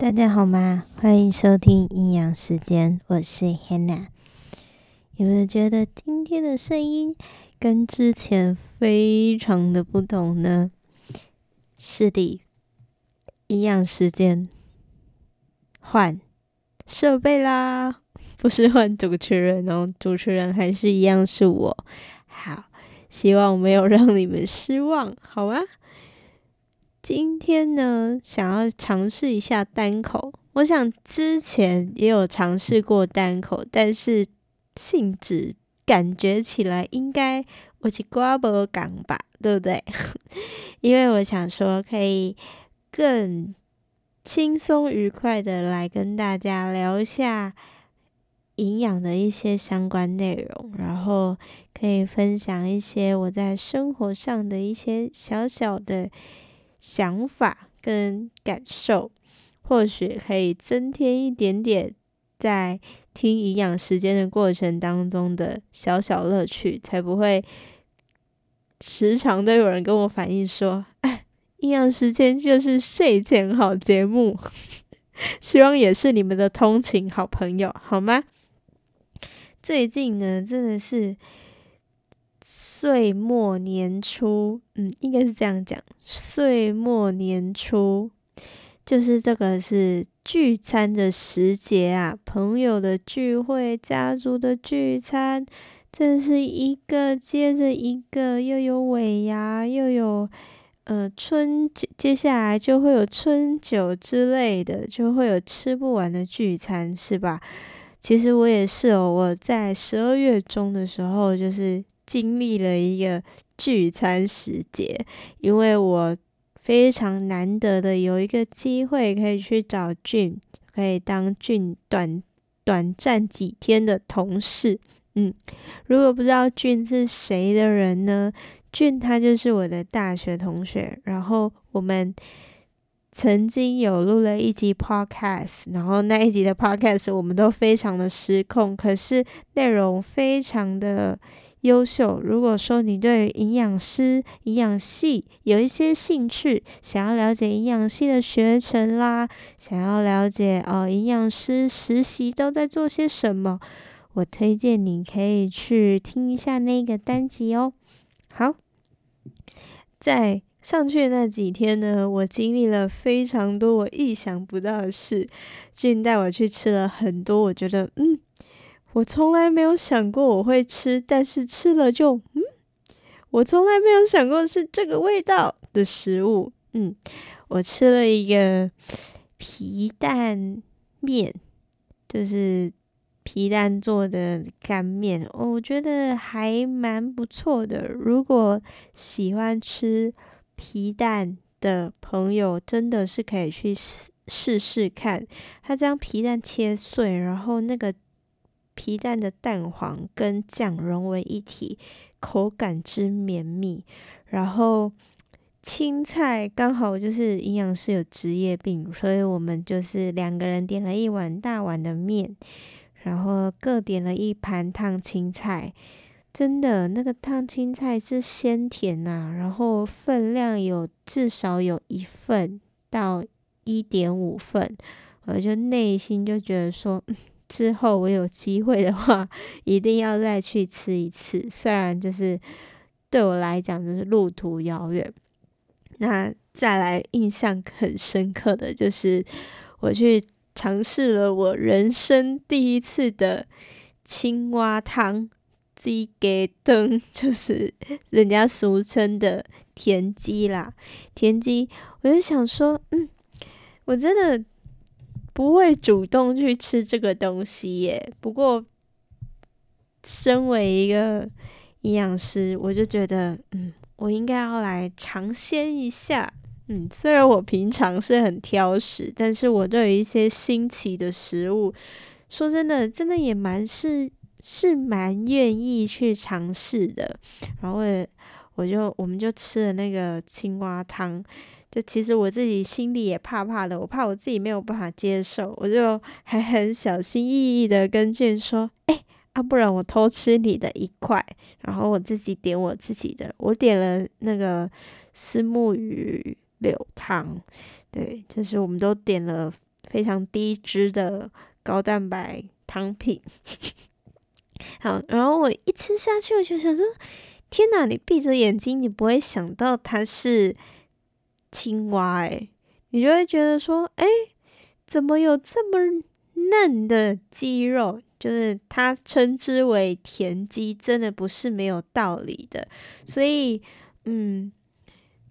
大家好吗？欢迎收听营养时间，我是 Hannah。有没有觉得今天的声音跟之前非常的不同呢？是的，营养时间换设备啦，不是换主持人哦，主持人还是一样是我。好，希望没有让你们失望，好吗？今天呢，想要尝试一下单口。我想之前也有尝试过单口，但是性质感觉起来应该我是瓜不港吧，对不对？因为我想说可以更轻松愉快的来跟大家聊一下营养的一些相关内容，然后可以分享一些我在生活上的一些小小的。想法跟感受，或许可以增添一点点在听营养时间的过程当中的小小乐趣，才不会时常都有人跟我反映说：“哎，营养时间就是睡前好节目。”希望也是你们的通勤好朋友，好吗？最近呢，真的是。岁末年初，嗯，应该是这样讲。岁末年初，就是这个是聚餐的时节啊，朋友的聚会，家族的聚餐，这是一个接着一个，又有尾牙，又有呃春，接下来就会有春酒之类的，就会有吃不完的聚餐，是吧？其实我也是哦，我在十二月中的时候，就是。经历了一个聚餐时节，因为我非常难得的有一个机会可以去找俊，可以当俊短短暂几天的同事。嗯，如果不知道俊是谁的人呢？俊他就是我的大学同学，然后我们曾经有录了一集 podcast，然后那一集的 podcast 我们都非常的失控，可是内容非常的。优秀。如果说你对营养师、营养系有一些兴趣，想要了解营养系的学程啦，想要了解哦，营养师实习都在做些什么，我推荐你可以去听一下那个单集哦。好，在上去那几天呢，我经历了非常多我意想不到的事，俊带我去吃了很多，我觉得嗯。我从来没有想过我会吃，但是吃了就嗯，我从来没有想过是这个味道的食物。嗯，我吃了一个皮蛋面，就是皮蛋做的干面，我觉得还蛮不错的。如果喜欢吃皮蛋的朋友，真的是可以去试试试看。他将皮蛋切碎，然后那个。皮蛋的蛋黄跟酱融为一体，口感之绵密。然后青菜刚好就是营养师有职业病，所以我们就是两个人点了一碗大碗的面，然后各点了一盘烫青菜。真的，那个烫青菜是鲜甜呐、啊，然后分量有至少有一份到一点五份，我就内心就觉得说。之后我有机会的话，一定要再去吃一次。虽然就是对我来讲就是路途遥远。那再来印象很深刻的就是我去尝试了我人生第一次的青蛙汤，鸡给灯，就是人家俗称的田鸡啦。田鸡，我就想说，嗯，我真的。不会主动去吃这个东西耶。不过，身为一个营养师，我就觉得，嗯，我应该要来尝鲜一下。嗯，虽然我平常是很挑食，但是我对于一些新奇的食物，说真的，真的也蛮是是蛮愿意去尝试的。然后，我就我们就吃了那个青蛙汤。就其实我自己心里也怕怕的，我怕我自己没有办法接受，我就还很小心翼翼的跟俊说：“哎，啊，不然我偷吃你的一块，然后我自己点我自己的。我点了那个虱目鱼柳汤，对，就是我们都点了非常低脂的高蛋白汤品。好，然后我一吃下去，我就想说：天哪！你闭着眼睛，你不会想到它是青蛙诶，你就会觉得说：诶，怎么有这么嫩的鸡肉？就是它称之为田鸡，真的不是没有道理的。所以，嗯，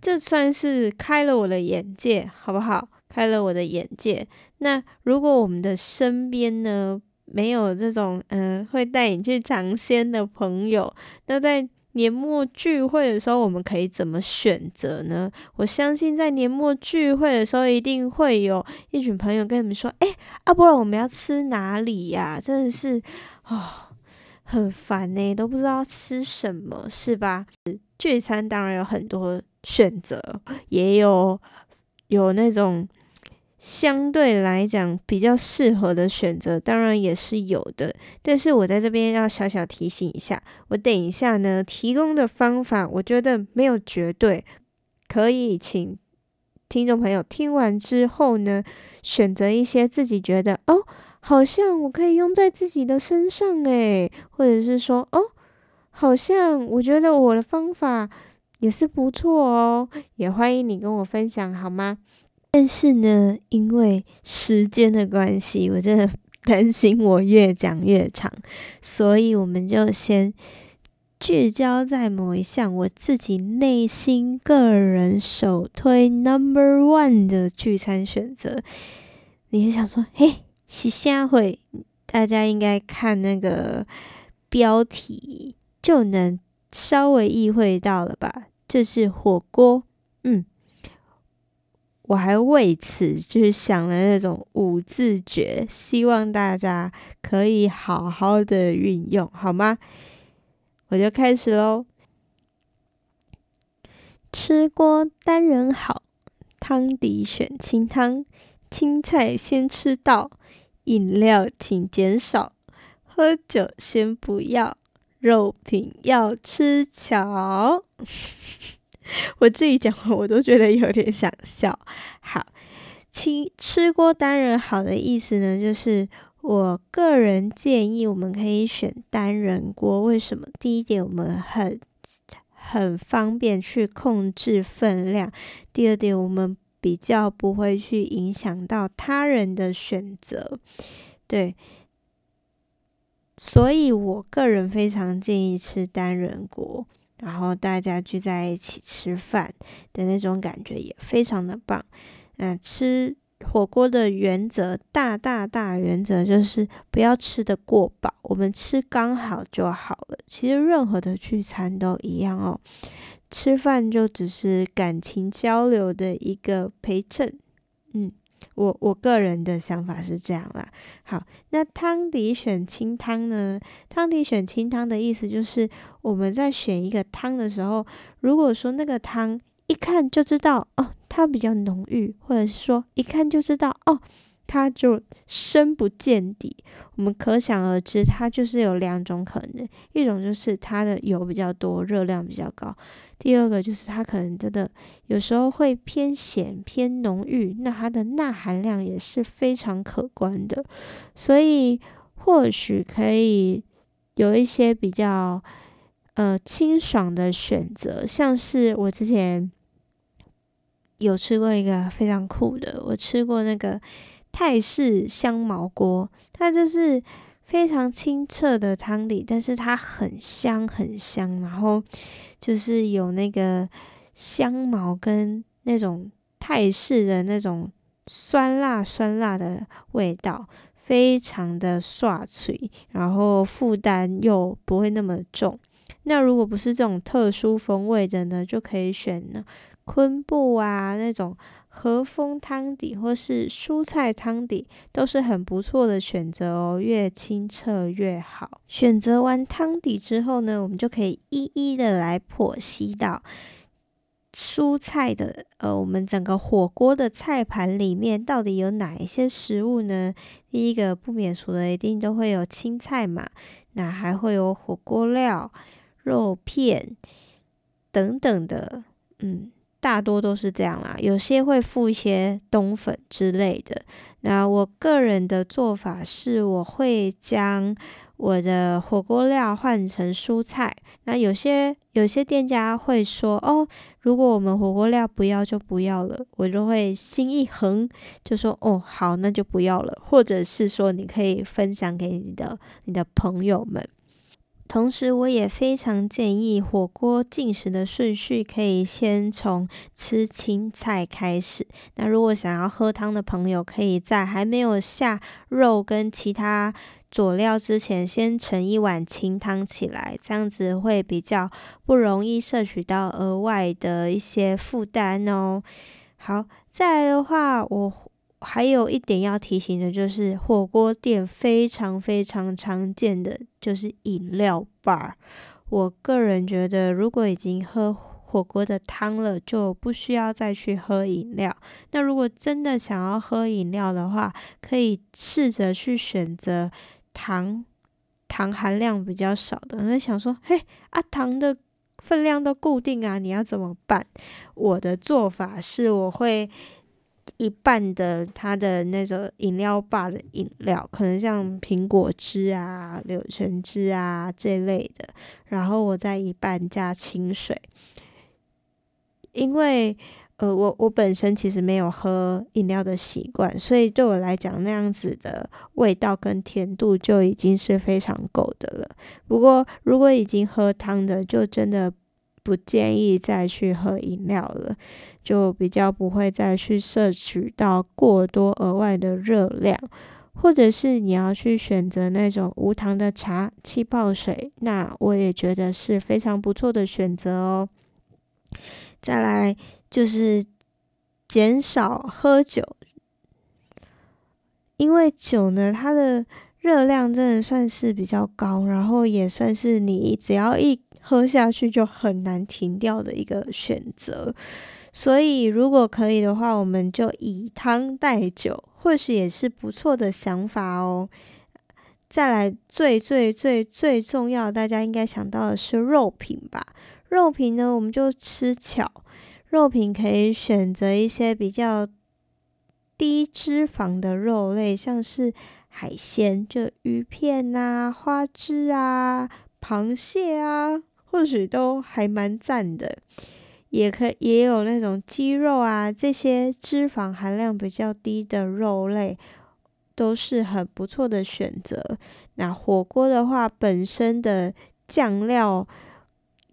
这算是开了我的眼界，好不好？开了我的眼界。那如果我们的身边呢，没有这种嗯、会带你去尝鲜的朋友，那在年末聚会的时候，我们可以怎么选择呢？我相信在年末聚会的时候，一定会有一群朋友跟你们说：“哎，啊，不然我们要吃哪里呀？”真的是哦，很烦呢，都不知道吃什么，是吧？聚餐当然有很多选择，也有有那种。相对来讲比较适合的选择，当然也是有的。但是我在这边要小小提醒一下，我等一下呢提供的方法，我觉得没有绝对，可以请听众朋友听完之后呢，选择一些自己觉得哦，好像我可以用在自己的身上诶，或者是说哦，好像我觉得我的方法也是不错哦，也欢迎你跟我分享好吗？但是呢，因为时间的关系，我真的担心我越讲越长，所以我们就先聚焦在某一项我自己内心个人首推 number one 的聚餐选择。你想说，嘿，是啥会？大家应该看那个标题就能稍微意会到了吧？这是火锅，嗯。我还为此就是想了那种五字诀，希望大家可以好好的运用，好吗？我就开始喽。吃锅单人好，汤底选清汤，青菜先吃到，饮料请减少，喝酒先不要，肉品要吃巧。我自己讲完我都觉得有点想笑。好，吃吃锅单人好的意思呢，就是我个人建议我们可以选单人锅。为什么？第一点，我们很很方便去控制分量；第二点，我们比较不会去影响到他人的选择。对，所以我个人非常建议吃单人锅。然后大家聚在一起吃饭的那种感觉也非常的棒。嗯、吃火锅的原则，大大大原则就是不要吃的过饱，我们吃刚好就好了。其实任何的聚餐都一样哦，吃饭就只是感情交流的一个陪衬。我我个人的想法是这样啦。好，那汤底选清汤呢？汤底选清汤的意思就是我们在选一个汤的时候，如果说那个汤一看就知道哦，它比较浓郁，或者是说一看就知道哦。它就深不见底，我们可想而知，它就是有两种可能：一种就是它的油比较多，热量比较高；第二个就是它可能真的有时候会偏咸、偏浓郁，那它的钠含量也是非常可观的。所以或许可以有一些比较呃清爽的选择，像是我之前有吃过一个非常酷的，我吃过那个。泰式香茅锅，它就是非常清澈的汤底，但是它很香很香，然后就是有那个香茅跟那种泰式的那种酸辣酸辣的味道，非常的爽脆，然后负担又不会那么重。那如果不是这种特殊风味的呢，就可以选呢昆布啊那种。和风汤底或是蔬菜汤底都是很不错的选择哦，越清澈越好。选择完汤底之后呢，我们就可以一一的来剖析到蔬菜的呃，我们整个火锅的菜盘里面到底有哪一些食物呢？第一个不免俗的一定都会有青菜嘛，那还会有火锅料、肉片等等的，嗯。大多都是这样啦，有些会附一些冬粉之类的。那我个人的做法是，我会将我的火锅料换成蔬菜。那有些有些店家会说，哦，如果我们火锅料不要就不要了，我就会心一横，就说，哦，好，那就不要了。或者是说，你可以分享给你的你的朋友们。同时，我也非常建议火锅进食的顺序可以先从吃青菜开始。那如果想要喝汤的朋友，可以在还没有下肉跟其他佐料之前，先盛一碗清汤起来，这样子会比较不容易摄取到额外的一些负担哦。好，再来的话，我。还有一点要提醒的，就是火锅店非常非常常见的就是饮料 bar。我个人觉得，如果已经喝火锅的汤了，就不需要再去喝饮料。那如果真的想要喝饮料的话，可以试着去选择糖糖含量比较少的。我在想说，嘿啊，糖的分量都固定啊，你要怎么办？我的做法是，我会。一半的它的那种饮料吧的饮料，可能像苹果汁啊、柳橙汁啊这类的，然后我再一半加清水，因为呃我我本身其实没有喝饮料的习惯，所以对我来讲那样子的味道跟甜度就已经是非常够的了。不过如果已经喝汤的，就真的。不建议再去喝饮料了，就比较不会再去摄取到过多额外的热量，或者是你要去选择那种无糖的茶、气泡水，那我也觉得是非常不错的选择哦。再来就是减少喝酒，因为酒呢，它的热量真的算是比较高，然后也算是你只要一喝下去就很难停掉的一个选择，所以如果可以的话，我们就以汤代酒，或许也是不错的想法哦。再来，最最最最重要，大家应该想到的是肉品吧？肉品呢，我们就吃巧，肉品可以选择一些比较低脂肪的肉类，像是海鲜，就鱼片啊、花枝啊、螃蟹啊。或许都还蛮赞的，也可也有那种鸡肉啊，这些脂肪含量比较低的肉类都是很不错的选择。那火锅的话，本身的酱料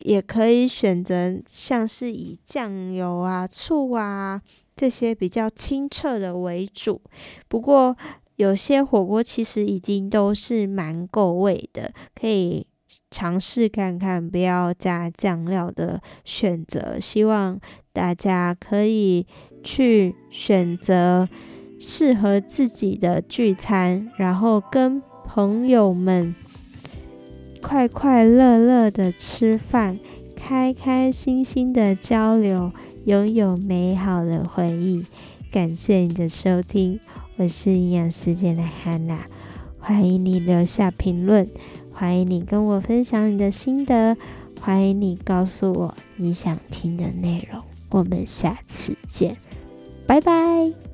也可以选择像是以酱油啊、醋啊这些比较清澈的为主。不过有些火锅其实已经都是蛮够味的，可以。尝试看看不要加酱料的选择，希望大家可以去选择适合自己的聚餐，然后跟朋友们快快乐乐的吃饭，开开心心的交流，拥有美好的回忆。感谢你的收听，我是营养世界的 Hana，欢迎你留下评论。欢迎你跟我分享你的心得，欢迎你告诉我你想听的内容。我们下次见，拜拜。